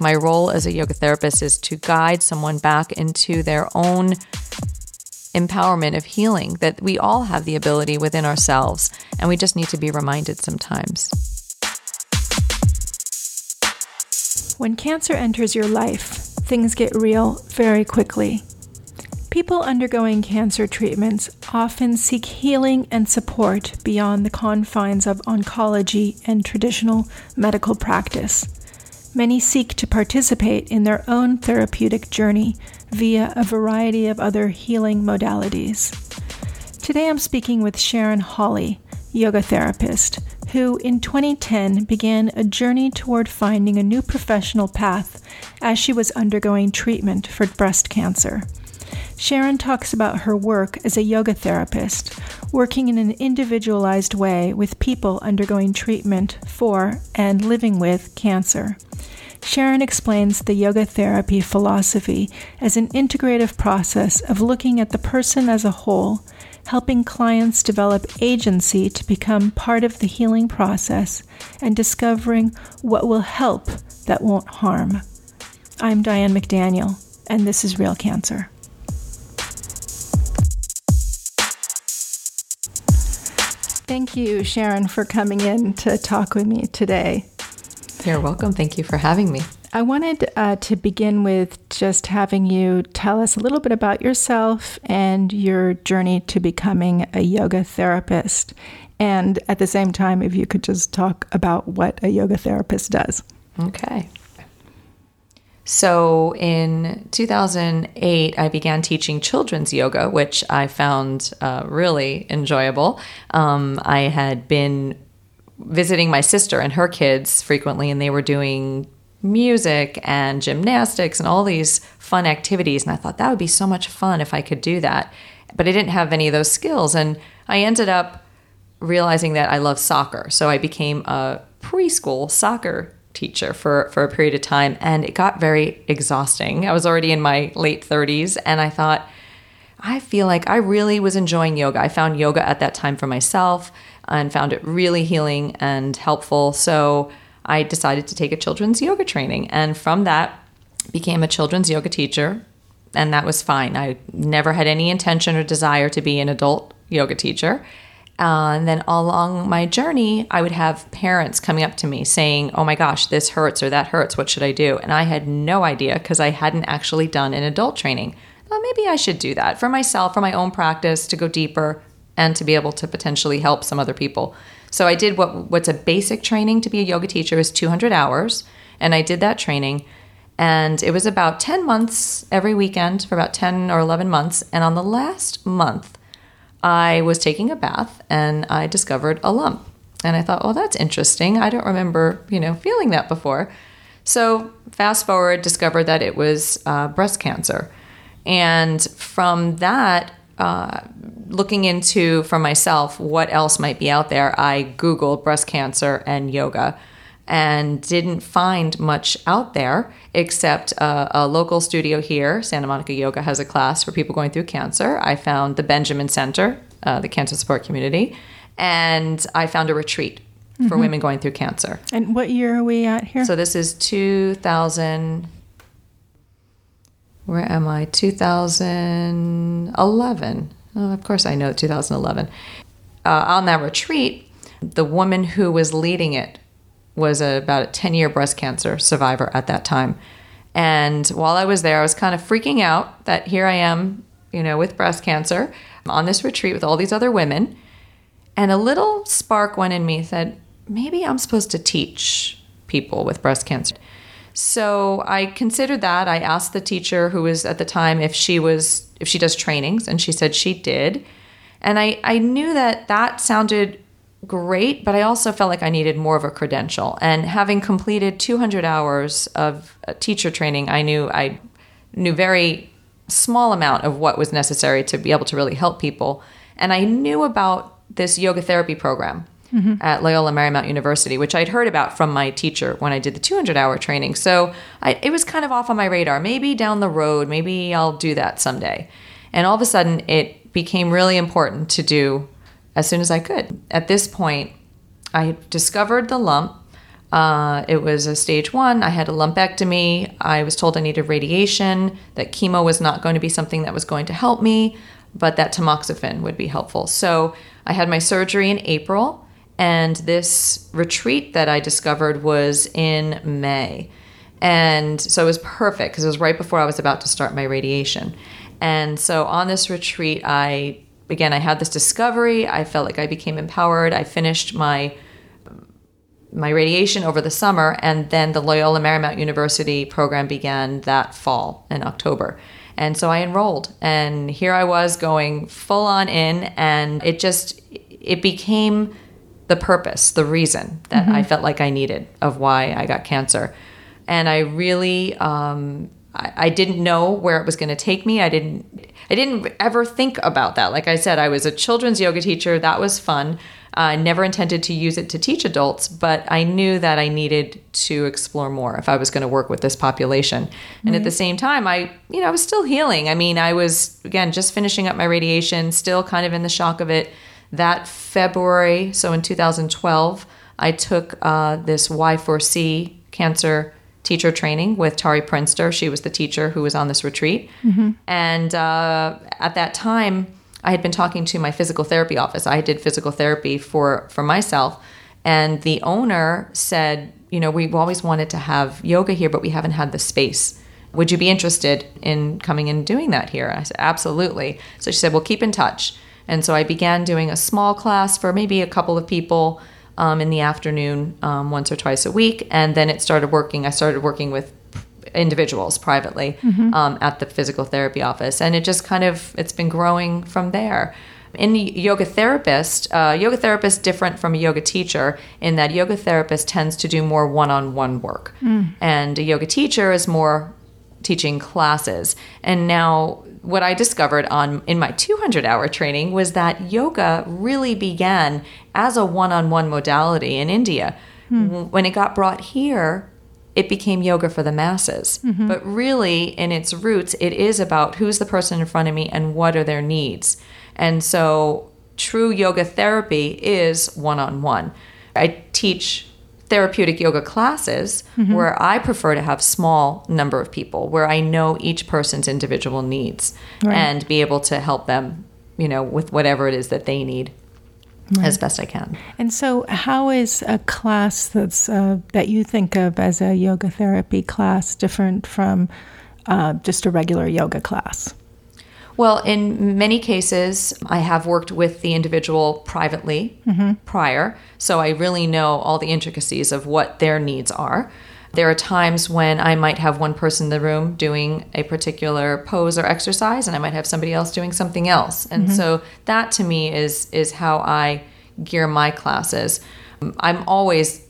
My role as a yoga therapist is to guide someone back into their own empowerment of healing, that we all have the ability within ourselves, and we just need to be reminded sometimes. When cancer enters your life, things get real very quickly. People undergoing cancer treatments often seek healing and support beyond the confines of oncology and traditional medical practice. Many seek to participate in their own therapeutic journey via a variety of other healing modalities. Today I'm speaking with Sharon Hawley, yoga therapist, who in 2010 began a journey toward finding a new professional path as she was undergoing treatment for breast cancer. Sharon talks about her work as a yoga therapist, working in an individualized way with people undergoing treatment for and living with cancer. Sharon explains the yoga therapy philosophy as an integrative process of looking at the person as a whole, helping clients develop agency to become part of the healing process, and discovering what will help that won't harm. I'm Diane McDaniel, and this is Real Cancer. Thank you, Sharon, for coming in to talk with me today. You're welcome. Thank you for having me. I wanted uh, to begin with just having you tell us a little bit about yourself and your journey to becoming a yoga therapist. And at the same time, if you could just talk about what a yoga therapist does. Okay. So in 2008, I began teaching children's yoga, which I found uh, really enjoyable. Um, I had been visiting my sister and her kids frequently, and they were doing music and gymnastics and all these fun activities. And I thought that would be so much fun if I could do that. But I didn't have any of those skills. And I ended up realizing that I love soccer. So I became a preschool soccer teacher for, for a period of time. And it got very exhausting. I was already in my late 30s. And I thought, I feel like I really was enjoying yoga. I found yoga at that time for myself and found it really healing and helpful. So I decided to take a children's yoga training. And from that, became a children's yoga teacher. And that was fine. I never had any intention or desire to be an adult yoga teacher. Uh, and then along my journey, I would have parents coming up to me saying, Oh my gosh, this hurts or that hurts. What should I do? And I had no idea because I hadn't actually done an adult training. Well, maybe I should do that for myself, for my own practice, to go deeper, and to be able to potentially help some other people. So I did what what's a basic training to be a yoga teacher is 200 hours, and I did that training. And it was about 10 months every weekend for about 10 or 11 months. And on the last month, I was taking a bath and I discovered a lump. And I thought, oh, that's interesting. I don't remember, you know, feeling that before. So fast forward, discovered that it was uh, breast cancer. And from that, uh, looking into for myself what else might be out there, I Googled breast cancer and yoga and didn't find much out there except a, a, local studio here. Santa Monica Yoga has a class for people going through cancer. I found the Benjamin Center, uh, the cancer support community, and I found a retreat for mm-hmm. women going through cancer. And what year are we at here? So this is 2000 where am I? 2011. Oh, of course, I know 2011. Uh, on that retreat, the woman who was leading it was a, about a 10 year breast cancer survivor at that time. And while I was there, I was kind of freaking out that here I am, you know, with breast cancer on this retreat with all these other women. And a little spark went in me said, maybe I'm supposed to teach people with breast cancer. So I considered that. I asked the teacher who was at the time if she was if she does trainings and she said she did. And I I knew that that sounded great, but I also felt like I needed more of a credential. And having completed 200 hours of teacher training, I knew I knew very small amount of what was necessary to be able to really help people. And I knew about this yoga therapy program mm-hmm. at Loyola Marymount University, which I'd heard about from my teacher when I did the 200 hour training. So I, it was kind of off on my radar. Maybe down the road, maybe I'll do that someday. And all of a sudden, it became really important to do as soon as I could. At this point, I discovered the lump. Uh, it was a stage one. I had a lumpectomy. I was told I needed radiation, that chemo was not going to be something that was going to help me, but that tamoxifen would be helpful. So I had my surgery in April, and this retreat that I discovered was in May. And so it was perfect because it was right before I was about to start my radiation. And so on this retreat, I again, I had this discovery. I felt like I became empowered. I finished my my radiation over the summer, and then the Loyola Marymount University program began that fall in October. And so I enrolled, and here I was going full on in, and it just it became the purpose, the reason that mm-hmm. I felt like I needed of why I got cancer. And I really, um, I, I didn't know where it was going to take me. I didn't, I didn't ever think about that. Like I said, I was a children's yoga teacher. That was fun. I never intended to use it to teach adults, but I knew that I needed to explore more if I was going to work with this population. And mm-hmm. at the same time, I, you know, I was still healing. I mean, I was again just finishing up my radiation, still kind of in the shock of it. That February, so in 2012, I took uh, this Y4C cancer teacher training with Tari Prinster. She was the teacher who was on this retreat. Mm-hmm. And uh, at that time, I had been talking to my physical therapy office. I did physical therapy for for myself, and the owner said, you know, we've always wanted to have yoga here, but we haven't had the space. Would you be interested in coming and doing that here? I said, absolutely. So she said, well, keep in touch. And so I began doing a small class for maybe a couple of people um, in the afternoon, um, once or twice a week, and then it started working. I started working with individuals privately mm-hmm. um, at the physical therapy office and it just kind of it's been growing from there in yoga therapist uh, yoga therapist different from a yoga teacher in that yoga therapist tends to do more one-on-one work mm. and a yoga teacher is more teaching classes and now what i discovered on in my 200 hour training was that yoga really began as a one-on-one modality in india mm. when it got brought here it became yoga for the masses. Mm-hmm. But really, in its roots, it is about who's the person in front of me and what are their needs. And so, true yoga therapy is one on one. I teach therapeutic yoga classes mm-hmm. where I prefer to have small number of people where I know each person's individual needs right. and be able to help them, you know, with whatever it is that they need right. as best I can. And so, how is a class that's uh, that you think of as a yoga therapy class different from uh, just a regular yoga class? Well, in many cases, I have worked with the individual privately mm-hmm. prior, so I really know all the intricacies of what their needs are. There are times when I might have one person in the room doing a particular pose or exercise, and I might have somebody else doing something else. And mm-hmm. so that to me is is how I gear my classes. I'm always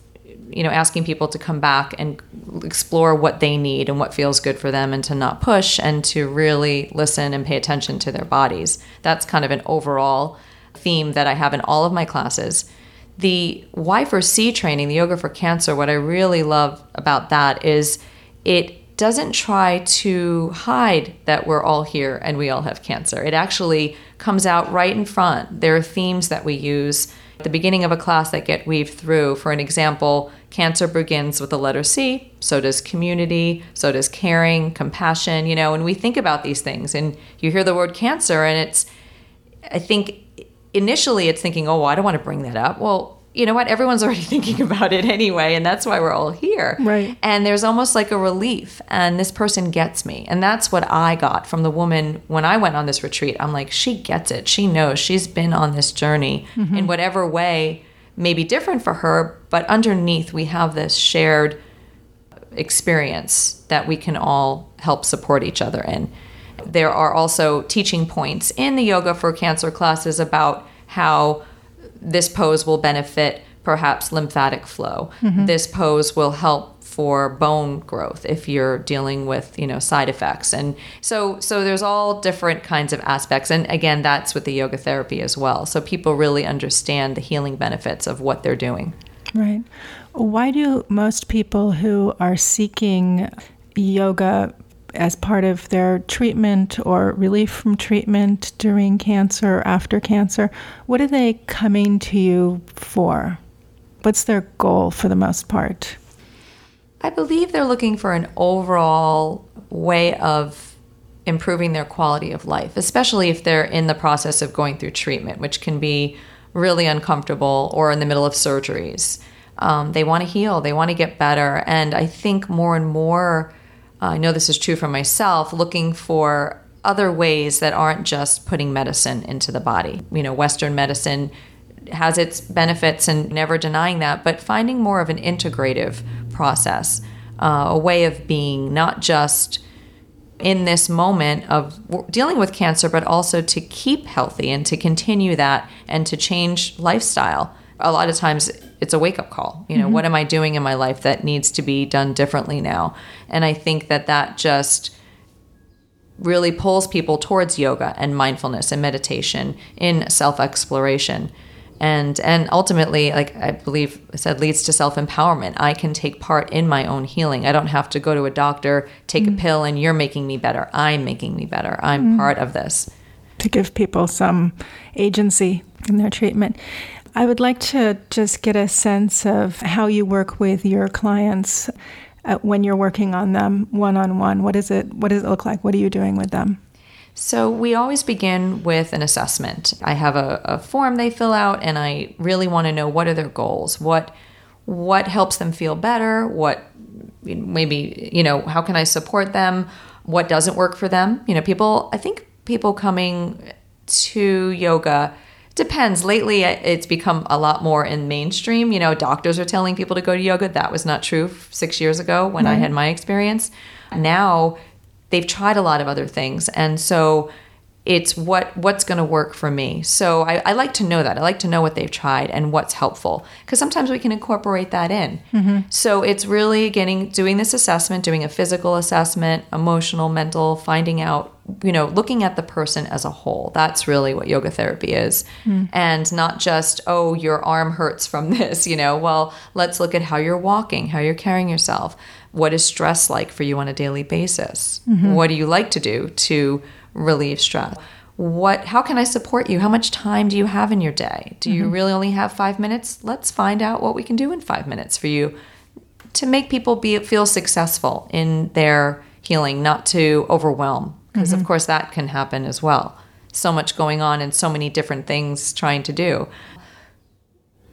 you know asking people to come back and explore what they need and what feels good for them and to not push and to really listen and pay attention to their bodies that's kind of an overall theme that i have in all of my classes the y for c training, the Yoga for Cancer, what I really love about that is it doesn't try to hide that we're all here and we all have cancer. It actually comes out right in front. There are themes that we use the beginning of a class that get weaved through. For an example, cancer begins with the letter C, so does community, so does caring, compassion, you know, and we think about these things and you hear the word cancer and it's I think initially it's thinking, oh, well, I don't want to bring that up. Well, you know what? Everyone's already thinking about it anyway, and that's why we're all here. Right. And there's almost like a relief, and this person gets me. And that's what I got from the woman when I went on this retreat. I'm like, she gets it. She knows she's been on this journey mm-hmm. in whatever way may be different for her, but underneath we have this shared experience that we can all help support each other in. There are also teaching points in the Yoga for Cancer classes about how this pose will benefit perhaps lymphatic flow. Mm-hmm. This pose will help for bone growth if you're dealing with you know side effects. And so so there's all different kinds of aspects. And again that's with the yoga therapy as well. So people really understand the healing benefits of what they're doing. Right. Why do most people who are seeking yoga as part of their treatment or relief from treatment during cancer or after cancer, what are they coming to you for? What's their goal for the most part? I believe they're looking for an overall way of improving their quality of life, especially if they're in the process of going through treatment, which can be really uncomfortable or in the middle of surgeries. Um, they want to heal, they want to get better. And I think more and more, uh, I know this is true for myself, looking for other ways that aren't just putting medicine into the body. You know, Western medicine has its benefits and never denying that, but finding more of an integrative process, uh, a way of being, not just in this moment of dealing with cancer, but also to keep healthy and to continue that and to change lifestyle. A lot of times it's a wake up call. You know, mm-hmm. what am I doing in my life that needs to be done differently now? And I think that that just really pulls people towards yoga and mindfulness and meditation in self exploration and and ultimately like i believe I said leads to self-empowerment i can take part in my own healing i don't have to go to a doctor take mm. a pill and you're making me better i'm making me better i'm mm. part of this to give people some agency in their treatment i would like to just get a sense of how you work with your clients uh, when you're working on them one-on-one what is it what does it look like what are you doing with them so we always begin with an assessment. I have a, a form they fill out, and I really want to know what are their goals, what what helps them feel better, what maybe you know how can I support them, what doesn't work for them. You know, people. I think people coming to yoga depends. Lately, it's become a lot more in mainstream. You know, doctors are telling people to go to yoga. That was not true six years ago when right. I had my experience. Now they've tried a lot of other things and so it's what what's going to work for me so I, I, like to know that i like to know what they've tried and what's helpful because sometimes we can incorporate that in mm-hmm. so it's really getting doing this assessment doing a physical assessment emotional mental finding out you know looking at the person as a whole that's really what yoga therapy is mm. and not just oh your arm hurts from this you know well let's look at how you're walking how you're carrying yourself what is stress like for you on a daily basis? Mm-hmm. What do you like to do to relieve stress? What how can I support you? How much time do you have in your day? Do you mm-hmm. really only have 5 minutes? Let's find out what we can do in 5 minutes for you to make people be feel successful in their healing, not to overwhelm because mm-hmm. of course that can happen as well. So much going on and so many different things trying to do.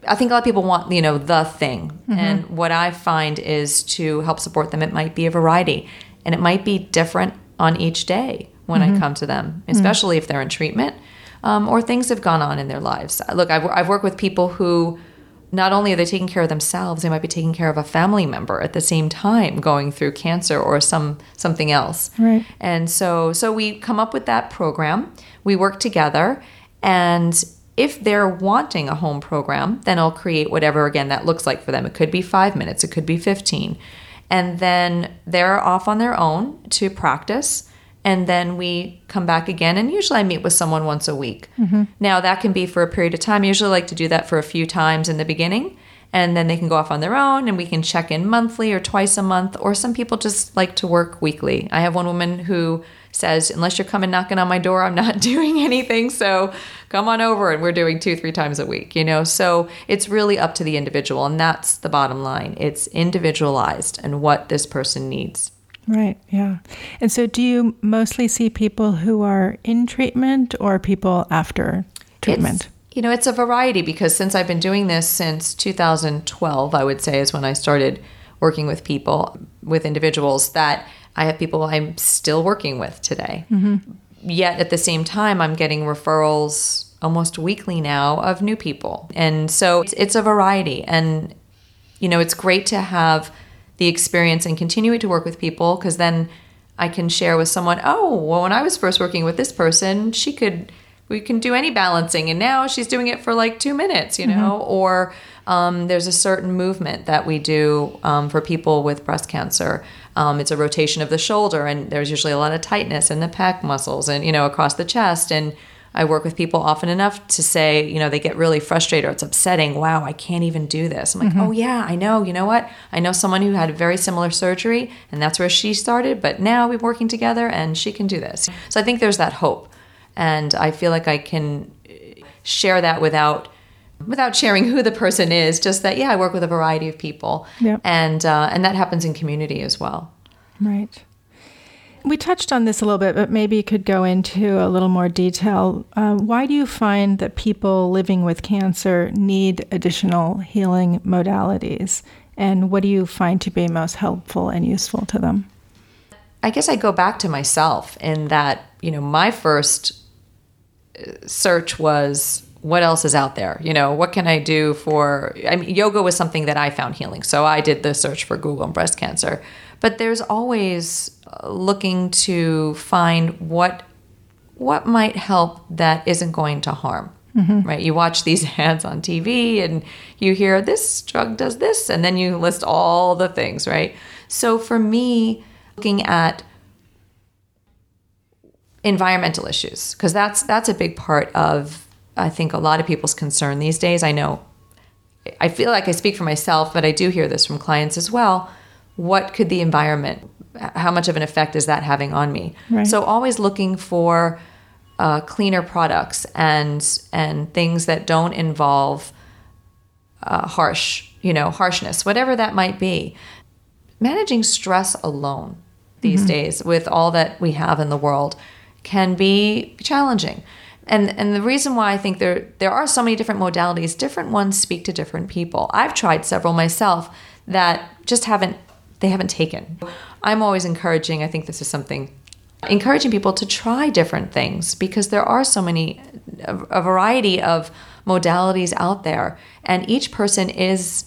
I think a lot of people want, you know, the thing. Mm-hmm. And what I find is to help support them, it might be a variety and it might be different on each day when mm-hmm. I come to them, especially mm-hmm. if they're in treatment um, or things have gone on in their lives. Look, I've, I've worked with people who not only are they taking care of themselves, they might be taking care of a family member at the same time going through cancer or some something else. Right. And so so we come up with that program. We work together and if they're wanting a home program, then I'll create whatever, again, that looks like for them. It could be five minutes, it could be 15. And then they're off on their own to practice. And then we come back again. And usually I meet with someone once a week. Mm-hmm. Now, that can be for a period of time. I usually like to do that for a few times in the beginning and then they can go off on their own and we can check in monthly or twice a month or some people just like to work weekly i have one woman who says unless you're coming knocking on my door i'm not doing anything so come on over and we're doing two three times a week you know so it's really up to the individual and that's the bottom line it's individualized and what this person needs Right, yeah. And so do you mostly see people who are in treatment or people after treatment? It's, you know, it's a variety because since I've been doing this since 2012, I would say is when I started working with people, with individuals that I have people I'm still working with today. Mm-hmm. Yet at the same time, I'm getting referrals almost weekly now of new people. And so it's, it's a variety. And, you know, it's great to have the experience and continue to work with people because then I can share with someone, oh, well, when I was first working with this person, she could we can do any balancing and now she's doing it for like two minutes you know mm-hmm. or um, there's a certain movement that we do um, for people with breast cancer um, it's a rotation of the shoulder and there's usually a lot of tightness in the pec muscles and you know across the chest and i work with people often enough to say you know they get really frustrated or it's upsetting wow i can't even do this i'm like mm-hmm. oh yeah i know you know what i know someone who had a very similar surgery and that's where she started but now we're working together and she can do this so i think there's that hope and I feel like I can share that without without sharing who the person is, just that yeah, I work with a variety of people, Yeah. and uh, and that happens in community as well. Right. We touched on this a little bit, but maybe you could go into a little more detail. Uh, why do you find that people living with cancer need additional healing modalities? And what do you find to be most helpful and useful to them? I guess I go back to myself in that you know my first uh, search was what else is out there you know what can i do for i mean yoga was something that i found healing so i did the search for google and breast cancer but there's always looking to find what what might help that isn't going to harm mm-hmm. right you watch these ads on tv and you hear this drug does this and then you list all the things right so for me looking at environmental issues because that's that's a big part of I think a lot of people's concern these days. I know I feel like I speak for myself, but I do hear this from clients as well. What could the environment how much of an effect is that having on me? Right. So always looking for uh, cleaner products and and things that don't involve uh, harsh, you know, harshness, whatever that might be. Managing stress alone these days with all that we have in the world can be challenging. And and the reason why I think there there are so many different modalities, different ones speak to different people. I've tried several myself that just haven't they haven't taken. I'm always encouraging, I think this is something encouraging people to try different things because there are so many a, variety of modalities out there and each person is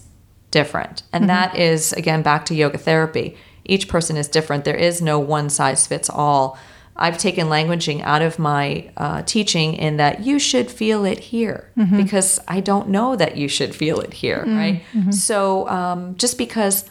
different. And that is again back to yoga therapy. Each person is different. There is no one size fits all. I've taken languaging out of my uh, teaching in that you should feel it here because I don't know that you should feel it here, right? So um, just because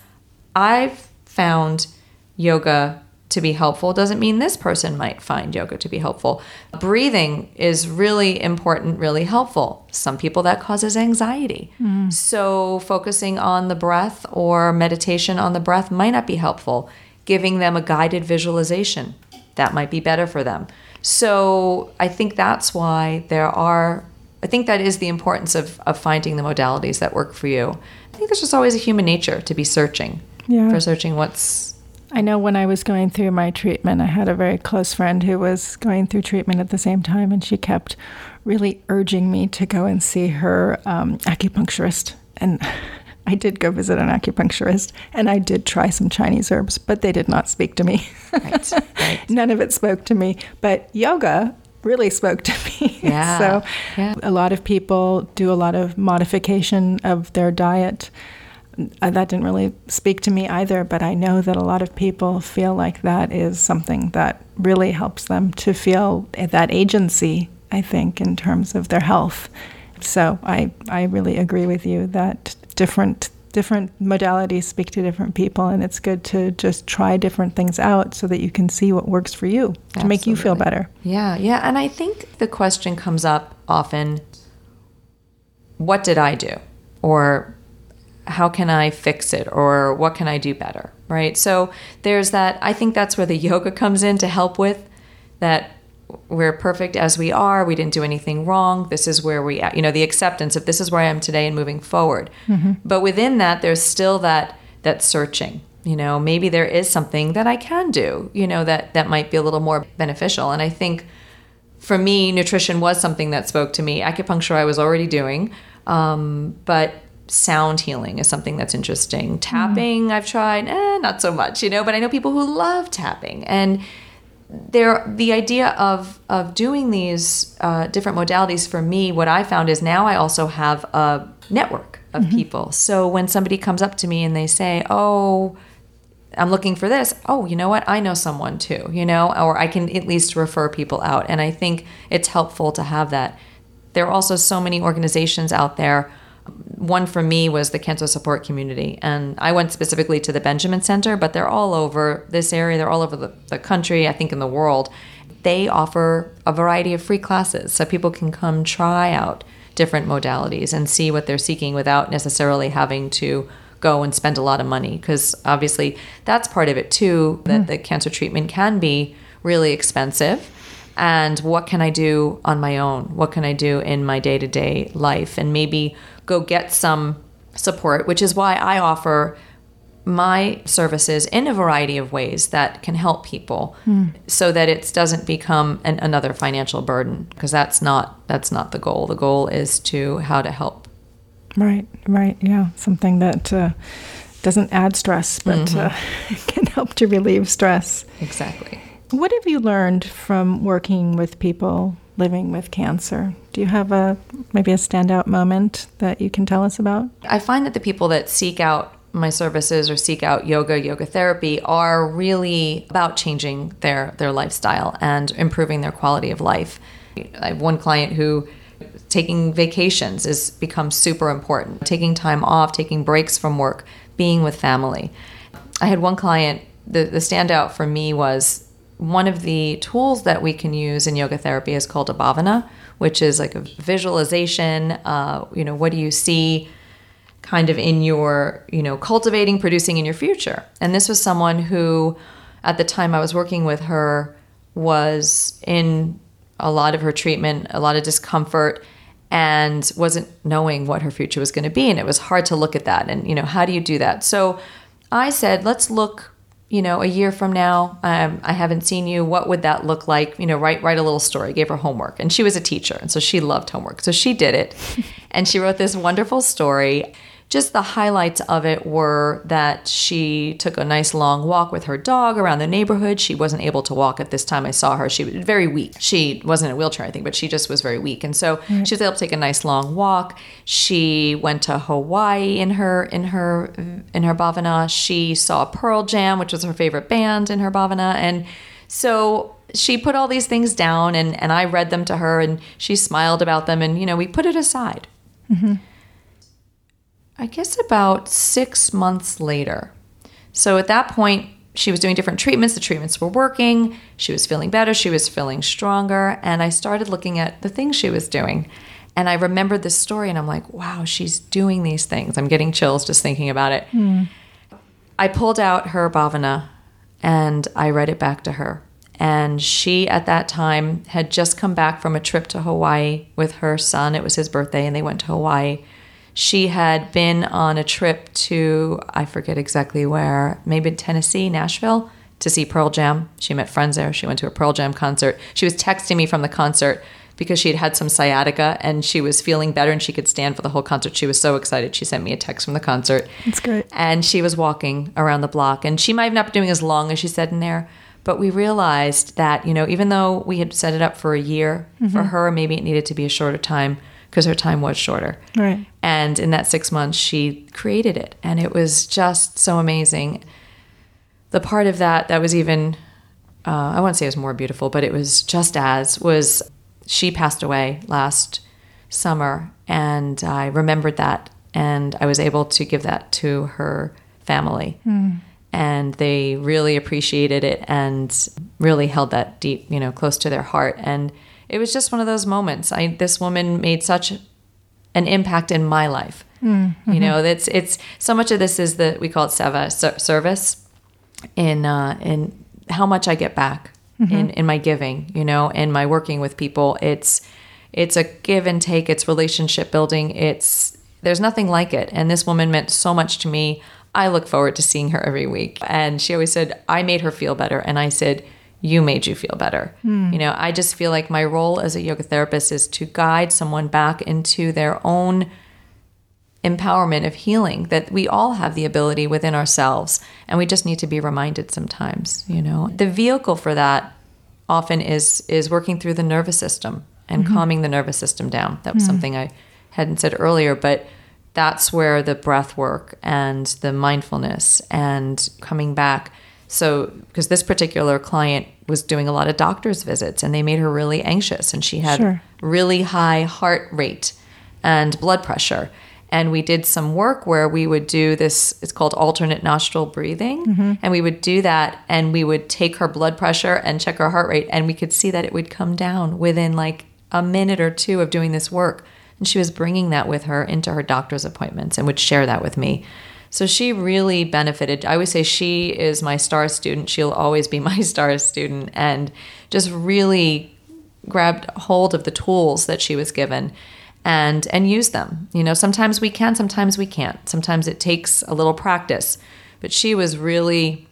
I've found yoga to be helpful doesn't mean this person might find yoga to be helpful. Breathing is really important, really helpful. Some people that causes anxiety. Hmm. So focusing on the breath or meditation on the breath might not be helpful. Giving them a guided visualization that might be better for them. So I think that's why there are I think that is the importance of, of finding the modalities that work for you. I think there's just always a human nature to be searching Yeah. for searching what's I know when I was going through my treatment, I had a very close friend who was going through treatment at the same time, and she kept really urging me to go and see her um, acupuncturist. And I did go visit an acupuncturist, and I did try some Chinese herbs, but they did not speak to me. right. right. None of it spoke to me. But yoga really spoke to me. Yeah, so yeah. a lot of people do a lot of modification of their diet. Uh, that didn't really speak to me either, but I know that a lot of people feel like that is something that really helps them to feel that agency, I think, in terms of their health. So I, I really agree with you that different different modalities speak to different people and it's good to just try different things out so that you can see what works for you to make you feel better. Yeah, yeah. And I think the question comes up often what did I do? Or how can I fix it? Or what can I do better? Right? So there's that. I think that's where the yoga comes in to help with that we're perfect as we are. We didn't do anything wrong. This is where we, you know, the acceptance of this is where I am today and moving forward. But within that, there's still that that searching. You know, maybe there is something that I can do. You know, that that might be a little more beneficial. And I think for me, nutrition was something that spoke to me. Acupuncture I was already doing, um, but sound healing is something that's interesting. Tapping I've tried, eh, not so much, you know. But I know people who love tapping, and there the idea of of doing these uh, different modalities for me. What I found is now I also have a network of people. So when somebody comes up to me and they say, "Oh," I'm looking for this. Oh, you know what? I know someone too, you know, or I can at least refer people out. And I think it's helpful to have that. There are also so many organizations out there. One for me was the cancer support community. And I went specifically to the Benjamin Center, but they're all over this area. They're all over the, the country, I think in the world. They offer a variety of free classes so people can come try out different modalities and see what they're seeking without necessarily having to go and spend a lot of money because obviously that's part of it too that mm. the cancer treatment can be really expensive and what can I do on my own? What can I do in my day to day life? And maybe go get some support, which is why I offer my services in a variety of ways that can help people so that it doesn't become an, another financial burden because that's not that's not the goal the goal is to how to help Right, right. Yeah. Something that uh, doesn't add stress, but uh, can help to relieve stress. exactly What have you learned from working with people living with cancer? Do you have a maybe a standout moment that you can tell us about? I find that the people that seek out my services or seek out yoga, yoga therapy are really about changing their their lifestyle and improving their quality of life. I have one client who taking vacations has become super important. Taking time off, taking breaks from work, being with family. I had one client, the, the standout for me was one of the tools that we can use in yoga therapy is called a bhavana, which is like a visualization. Uh, you know, what do you see kind of in your, you know, cultivating, producing in your future? And this was someone who, at the time I was working with her, was in a lot of her treatment, a lot of discomfort, and wasn't knowing what her future was going to be. And it was hard to look at that. And, you know, how do you do that? So I said, let's look, you know, a year from now. Um, I haven't seen you. What would that look like? You know, write write a little story. Gave her homework, and she was a teacher, and so she loved homework. So she did it, and she wrote this wonderful story. Just the highlights of it were that she took a nice long walk with her dog around the neighborhood. She wasn't able to walk at this time I saw her. She was very weak. She wasn't in a wheelchair, I think, but she just was very weak. And so she was able to take a nice long walk. She went to Hawaii in her in her in her bhavana. She saw Pearl Jam, which was her favorite band in her bhavana. And so she put all these things down and, and I read them to her and she smiled about them and you know, we put it aside. Mm-hmm. I guess about six months later. So at that point, she was doing different treatments. The treatments were working. She was feeling better. She was feeling stronger. And I started looking at the things she was doing. And I remembered this story and I'm like, wow, she's doing these things. I'm getting chills just thinking about it. Hmm. I pulled out her bhavana and I read it back to her. And she, at that time, had just come back from a trip to Hawaii with her son. It was his birthday, and they went to Hawaii. She had been on a trip to, I forget exactly where, maybe Tennessee, Nashville, to see Pearl Jam. She met friends there. She went to a Pearl Jam concert. She was texting me from the concert because she had had some sciatica and she was feeling better and she could stand for the whole concert. She was so excited. She sent me a text from the concert. That's great. And she was walking around the block. And she might have not been doing as long as she said in there, but we realized that, you know, even though we had set it up for a year, mm-hmm. for her, maybe it needed to be a shorter time because her time was shorter. Right. And in that six months, she created it. And it was just so amazing. The part of that that was even, uh, I won't say it was more beautiful, but it was just as, was she passed away last summer. And I remembered that. And I was able to give that to her family. And they really appreciated it and really held that deep, you know, close to their heart. And it was just one of those moments. I this woman made such an impact in my life. You know, it's it's so much of this is that we call it seva service in uh, in how much I get back in in my giving. You know, in my working with people. It's it's a give and take. It's relationship building. It's there's nothing like it. And this woman meant so much to me. I look forward to seeing her every week. And she always said, I made her feel better. And I said, You made you feel better. Hmm. You know, I just feel like my role as a yoga therapist is to guide someone back into their own empowerment of healing that we all have the ability within ourselves and we just need to be reminded sometimes you know. The vehicle for that often is is working through the nervous system and mm-hmm. calming the nervous system down. That was hmm. something i hadn't said earlier but that's where the breath work and the mindfulness and coming back so because this particular client was doing a lot of doctor's visits and they made her really anxious and she had Sure. really high heart rate and blood pressure. And we did some work where we would do this it's called alternate nostril breathing. Mm-hmm. And we would do that and we would take her blood pressure and check her heart rate and we could see that it would come down within like a minute or two of doing this work. And she was bringing that with her into her doctor's appointments and would share that with me so she really benefited. I would say she is my star student. She'll always be my star student and just really grabbed hold of the tools that she was given and and used them. You know, sometimes we can, sometimes we can't. Sometimes it takes a little practice. But she was really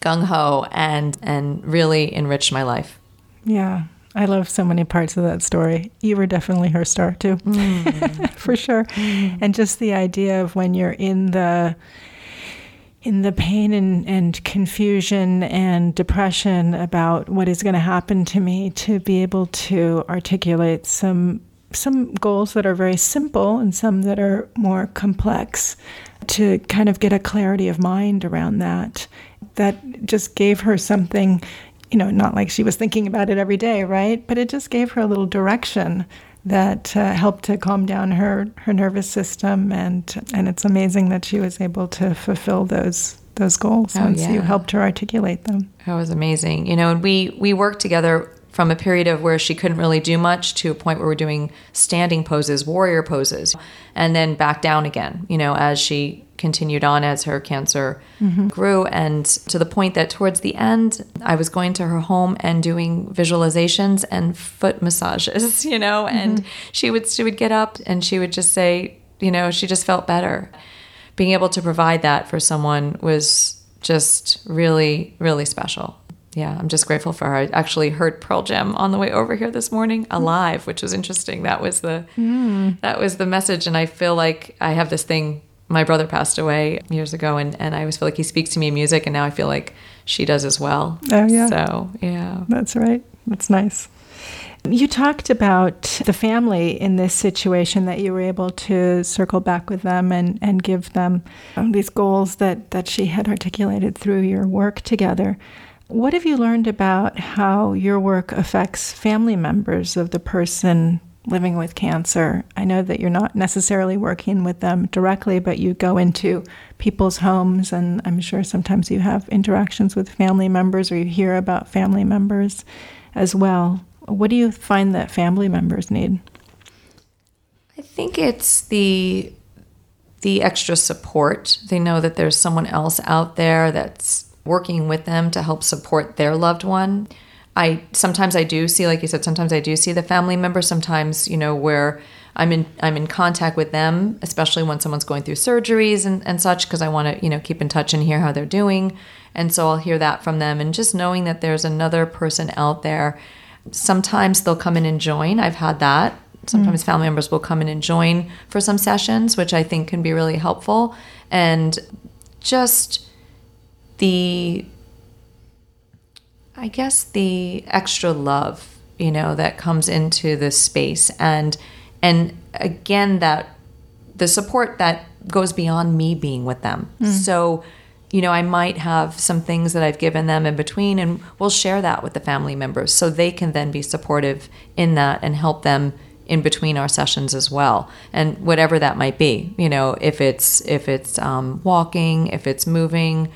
gung ho and and really enriched my life. Yeah. I love so many parts of that story. You were definitely her star too, mm. for sure. Mm. And just the idea of when you're in the in the pain and, and confusion and depression about what is going to happen to me, to be able to articulate some some goals that are very simple and some that are more complex, to kind of get a clarity of mind around that. That just gave her something you know, not like she was thinking about it every day, right? But it just gave her a little direction that uh, helped to calm down her, her nervous system, and and it's amazing that she was able to fulfill those those goals oh, once yeah. you helped her articulate them. That was amazing, you know. And we we worked together from a period of where she couldn't really do much to a point where we're doing standing poses, warrior poses, and then back down again. You know, as she continued on as her cancer mm-hmm. grew and to the point that towards the end I was going to her home and doing visualizations and foot massages, you know, mm-hmm. and she would she would get up and she would just say, you know, she just felt better. Being able to provide that for someone was just really really special. Yeah, I'm just grateful for her. I actually heard Pearl Jam on the way over here this morning, alive, which was interesting. That was the mm. that was the message, and I feel like I have this thing my brother passed away years ago and, and I always feel like he speaks to me in music and now I feel like she does as well. Oh yeah. So yeah. That's right. That's nice. You talked about the family in this situation that you were able to circle back with them and, and give them these goals that, that she had articulated through your work together. What have you learned about how your work affects family members of the person living with cancer. I know that you're not necessarily working with them directly, but you go into people's homes, and I'm sure sometimes you have interactions with family members or you hear about family members as well. What do you find that family members need? I think it's the the extra support. They know that there's someone else out there that's working with them to help support their loved one. I sometimes I do see, like you said, sometimes I do see the family member. Sometimes, you know, where I'm in I'm in contact with them, especially when someone's going through surgeries and, and such, because I want to, you know, keep in touch and hear how they're doing. And so I'll hear that from them. And just knowing that there's another person out there. Sometimes they'll come in and join. I've had that. Sometimes mm family members will come in and join for some sessions, which I think can be really helpful. And just the I guess the extra love, you know, that comes into this space and and again that the support that goes beyond me being with them. Mm. So, you know, I might have some things that I've given them in between and we'll share that with the family members so they can then be supportive in that and help them in between our sessions as well and whatever that might be you know if it's if it's um, walking if it's moving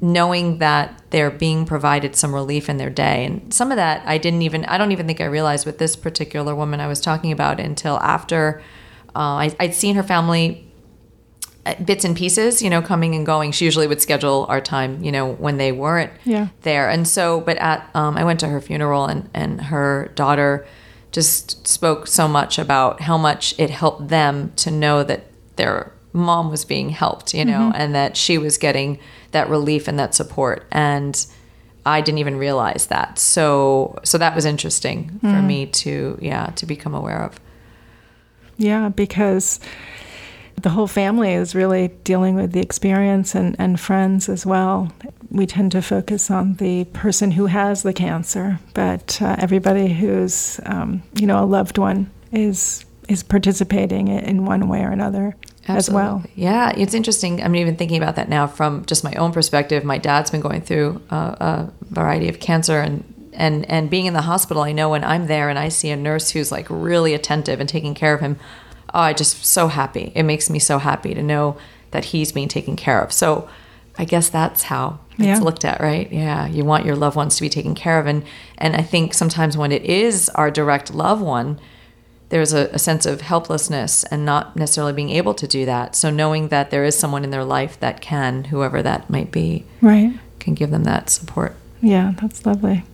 knowing that they're being provided some relief in their day. And some of that I didn't even, I don't even think I realized with this particular woman I was talking about until after uh, I, I'd seen her family uh, bits and pieces, you know, coming and going. She usually would schedule our time, you know, when they weren't yeah. there. And so, but at, um, I went to her funeral and, and her daughter just spoke so much about how much it helped them to know that their mom was being helped, you know, mm-hmm. and that she was getting that relief and that support. And I didn't even realize that. So so that was interesting mm. for me to yeah, to become aware of. Yeah, because the whole family is really dealing with the experience and, and friends as well. We tend to focus on the person who has the cancer, but uh, everybody who's, um, you know, a loved one is is participating in one way or another. Absolutely. as well. Yeah, it's interesting. I'm even thinking about that now from just my own perspective. My dad's been going through a, a variety of cancer and and and being in the hospital, I know when I'm there and I see a nurse who's like really attentive and taking care of him, oh, I just so happy. It makes me so happy to know that he's being taken care of. So I guess that's how it's yeah. looked at, right? Yeah, you want your loved ones to be taken care of, and and I think sometimes when it is our direct loved one, there's a, a, sense of helplessness and not necessarily being able to do that. So knowing that there is someone in their life that can, whoever that might be, right, can give them that support. Yeah, that's lovely.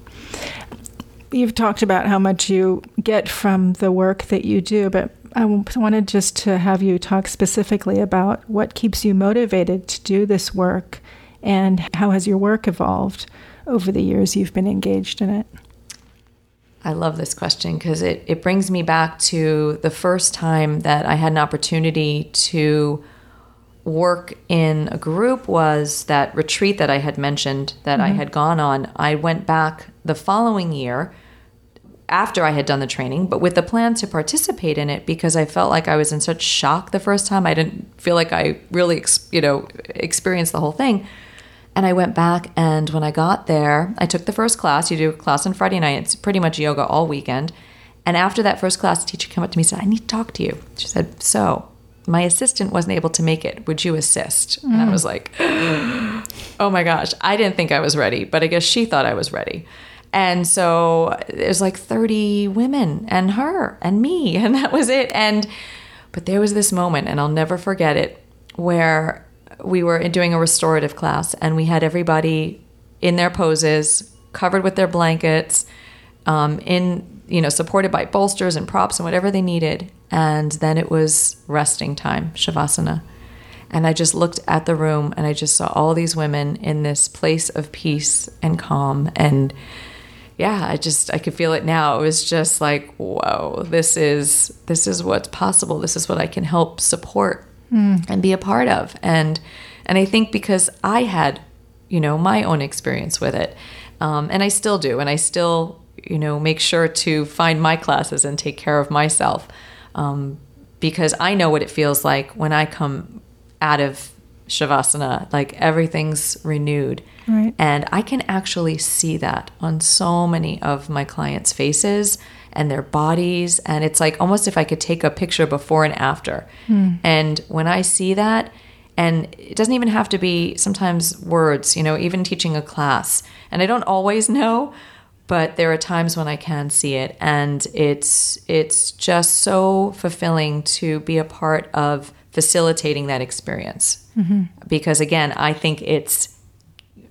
you've talked about how much you get from the work that you do, but I wanted just to have you talk specifically about what keeps you motivated to do this work and how has your work evolved over the years you've been engaged in it? I love this question because it, it brings me back to the first time that I had an opportunity to work in a group was that retreat that I had mentioned that mm-hmm. I had gone on. I went back the following year after I had done the training, but with the plan to participate in it because I felt like I was in such shock the first time. I didn't feel like I really, you know, experienced the whole thing. And I went back, and when I got there, I took the first class. You do a class on Friday night. It's pretty much yoga all weekend. And after that first class, the teacher came up to me and said, I need to talk to you. She said, So, my assistant wasn't able to make it. Would you assist? Mm. And I was like, Oh my gosh. I didn't think I was ready, but I guess she thought I was ready. And so there's like 30 women and her and me, and that was it. And, but there was this moment, and I'll never forget it, where we were doing a restorative class and we had everybody in their poses, covered with their blankets, um, in you know supported by bolsters and props and whatever they needed. And then it was resting time, shavasana. And I just looked at the room and I just saw all these women in this place of peace and calm and yeah, I just I could feel it now. It was just like, whoa, this is this is what's possible. This is what I can help support mm. and be a part of. And and I think because I had, you know, my own experience with it, um, and I still do, and I still, you know, make sure to find my classes and take care of myself, um, because I know what it feels like when I come out of shavasana, like everything's renewed. Right. And I can actually see that on so many of my clients' faces and their bodies. And it's like almost if I could take a picture before and after. Mm. And when I see that, and it doesn't even have to be sometimes words, you know, even teaching a class. And I don't always know, but there are times when I can see it. And it's it's just so fulfilling to be a part of facilitating that experience. Mm-hmm. Because again, I think it's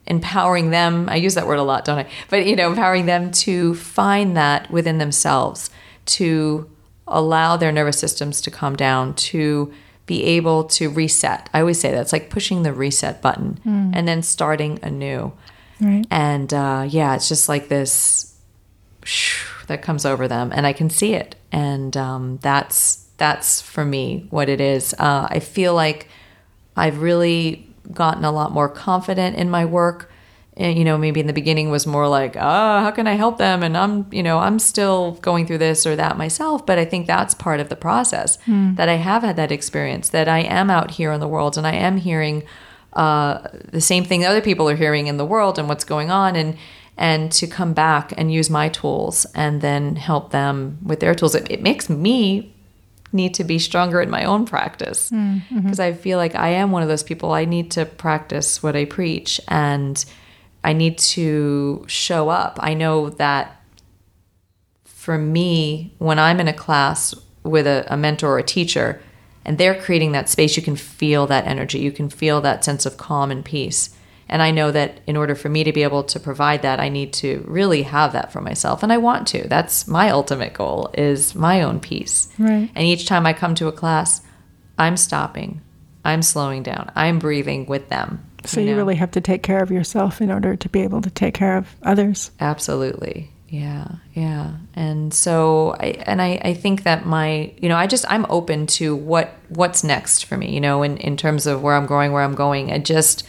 empowering them. I use that word a lot, don't I? But you know, empowering them to find that within themselves, to allow their nervous systems to calm down, to be able to reset. I always say that it's like pushing the reset button mm. and then starting anew. Right. And uh, yeah, it's just like this that comes over them, and I can see it, and um, that's that's for me what it is. Uh, I feel like I've really gotten a lot more confident in my work. And, you know, maybe in the beginning was more like, oh, how can I help them? And I'm, you know, I'm still going through this or that myself. But I think that's part of the process mm. that I have had that experience, that I am out here in the world and I am hearing uh, the same thing other people are hearing in the world and what's going on. And, and to come back and use my tools and then help them with their tools. It, it makes me need to be stronger in my own practice because mm-hmm. I feel like I am one of those people. I need to practice what I preach and I need to show up. I know that for me, when I'm in a class with a, a mentor or a teacher and they're creating that space, you can feel that energy. You can feel that sense of calm and peace. And I know that in order for me to be able to provide that, I need to really have that for myself. And I want to. That's my ultimate goal is my own peace. Right. And each time I come to a class, I'm stopping. I'm slowing down. I'm breathing with them. So you, know? you really have to take care of yourself in order to be able to take care of others. Absolutely. Yeah, yeah. And so I and I, I think that my you know, I just I'm open to what what's next for me, you know, in, in terms of where I'm going, where I'm going. I just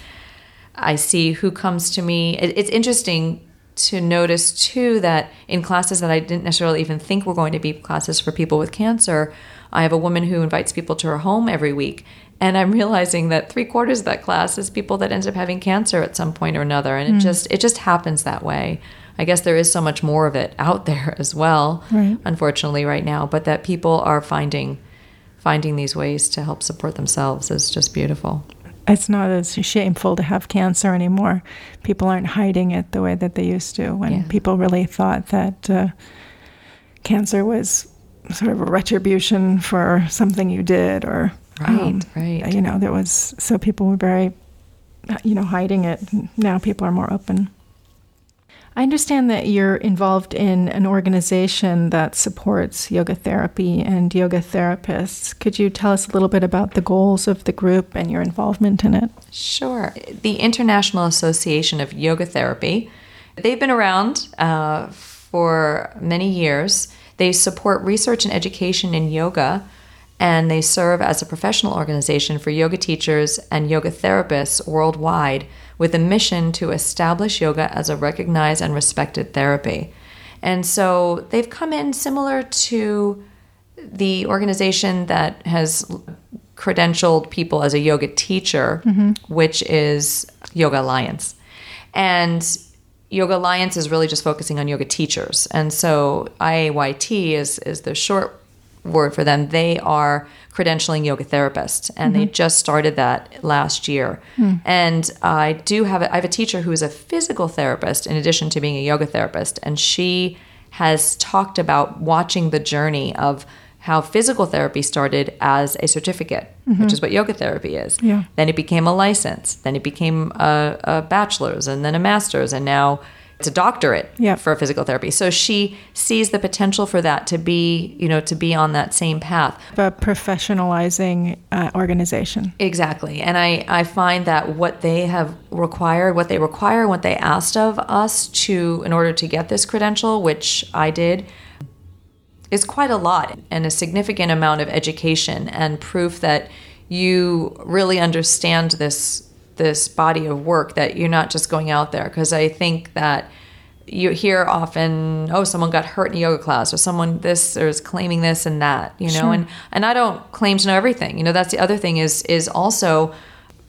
I see who comes to me. It's interesting to notice too that in classes that I didn't necessarily even think were going to be classes for people with cancer, I have a woman who invites people to her home every week. And I'm realizing that three quarters of that class is people that end up having cancer at some point or another. And mm. it just it just happens that way. I guess there is so much more of it out there as well, right. unfortunately, right now. But that people are finding finding these ways to help support themselves is just beautiful it's not as shameful to have cancer anymore. People aren't hiding it the way that they used to when yeah. people really thought that uh, cancer was sort of a retribution for something you did or right, um, right. You know, there was so people were very, you know, hiding it. Now people are more open. I understand that you're involved in an organization that supports yoga therapy and yoga therapists. Could you tell us a little bit about the goals of the group and your involvement in it? Sure. The International Association of Yoga Therapy, they've been around uh, for many years. They support research and education in yoga and they serve as a professional organization for yoga teachers and yoga therapists worldwide with a mission to establish yoga as a recognized and respected therapy. And so they've come in similar to the organization that has credentialed people as a yoga teacher, mm-hmm. which is Yoga Alliance. And Yoga Alliance is really just focusing on yoga teachers. And so IAYT is, is the short word for them. They are credentialing yoga therapists, and mm-hmm. they just started that last year. Mm. And I do have a, I have a teacher who is a physical therapist in addition to being a yoga therapist, and she has talked about watching the journey of how physical therapy started as a certificate, mm-hmm. which is what yoga therapy is. Yeah. Then it became a license. Then it became a, a bachelor's, and then a master's, and now it's a doctorate yep. for physical therapy. So she sees the potential for that to be, you know, to be on that same path. A professionalizing uh, organization. Exactly. And I, I find that what they have required, what they require, what they asked of us to, in order to get this credential, which I did, is quite a lot and a significant amount of education and proof that you really understand this this body of work that you're not just going out there because I think that you hear often, oh, someone got hurt in a yoga class, or someone this or is claiming this and that, you know. Sure. And and I don't claim to know everything. You know, that's the other thing is is also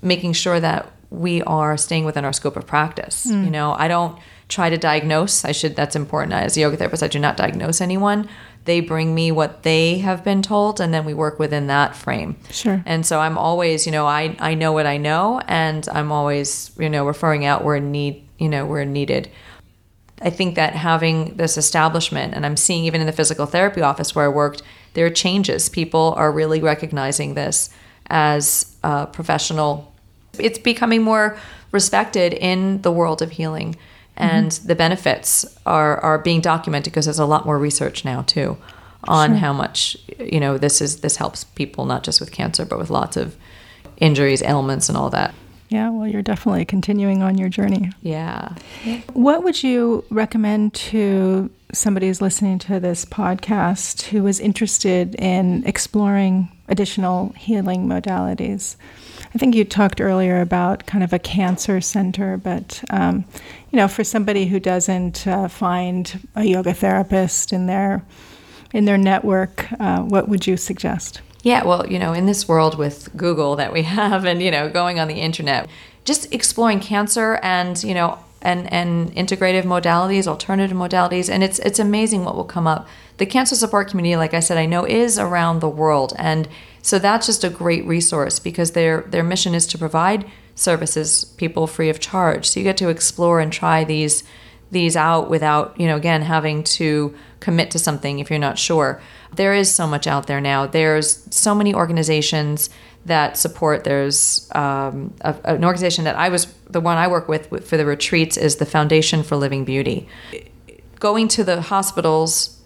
making sure that we are staying within our scope of practice. Mm. You know, I don't try to diagnose. I should. That's important. As a yoga therapist, I do not diagnose anyone they bring me what they have been told and then we work within that frame. Sure. And so i'm always you know i i know what i know and i'm always you know referring out where need you know where needed. I think that having this establishment and i'm seeing even in the physical therapy office where i worked there are changes. People are really recognizing this as a professional. It's becoming more respected in the world of healing and mm-hmm. the benefits are are being documented because there's a lot more research now too on sure. how much you know this is this helps people not just with cancer but with lots of injuries ailments and all that yeah well you're definitely continuing on your journey yeah what would you recommend to somebody who's listening to this podcast who is interested in exploring additional healing modalities I think you talked earlier about kind of a cancer center, but um, you know, for somebody who doesn't uh, find a yoga therapist in their in their network, uh, what would you suggest? Yeah, well, you know, in this world with Google that we have, and you know, going on the internet, just exploring cancer and you know and and integrative modalities, alternative modalities, and it's it's amazing what will come up. The cancer support community, like I said, I know is around the world, and so that's just a great resource because their their mission is to provide services people free of charge. So you get to explore and try these these out without, you know, again having to commit to something if you're not sure. There is so much out there now. There's so many organizations that support. There's um, a, an organization that I was the one I work with for the retreats is the Foundation for Living Beauty. Going to the hospitals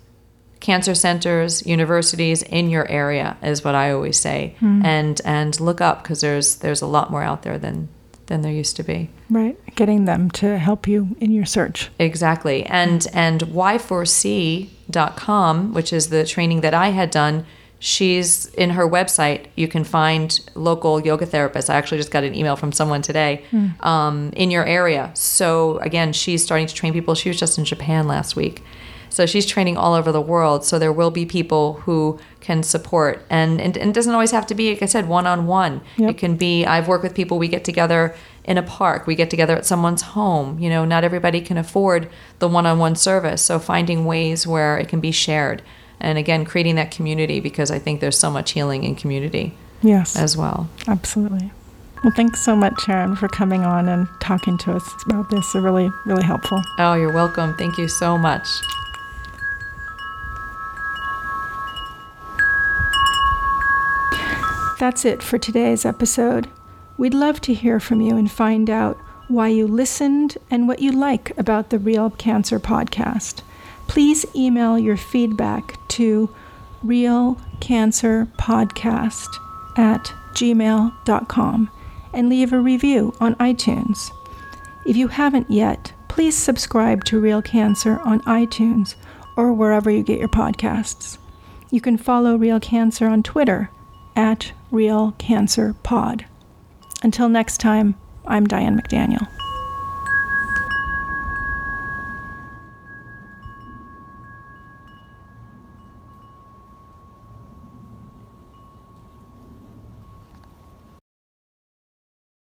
cancer centers, universities in your area is what I always say, mm. and and look up because there's there's a lot more out there than than there used to be. Right, getting them to help you in your search. Exactly, and and y4c.com, which is the training that I had done. She's in her website. You can find local yoga therapists. I actually just got an email from someone today mm. um, in your area. So again, she's starting to train people. She was just in Japan last week so she's training all over the world. So there will be people who can support. And, and, and it doesn't always have to be, like I said, one on one. It can be, I've worked with people, we get together in a park, we get together at someone's home. You know, not everybody can afford the one on one service. So finding ways where it can be shared. And again, creating that community because I think there's so much healing in community. Yes. As well. Absolutely. Well, thanks so much, Sharon, for coming on and talking to us about this. It's really, really helpful. Oh, you're welcome. Thank you so much. That's it for today's episode. We'd love to hear from you and find out why you listened, and what you like about the Real Cancer podcast. Please email your feedback to realcancerpodcast at gmail.com and leave a review on iTunes. If you haven't yet, please subscribe to Real Cancer on iTunes or wherever you get your podcasts. You can follow Real Cancer on Twitter at Real Cancer Pod. Until next time, I'm Diane McDaniel.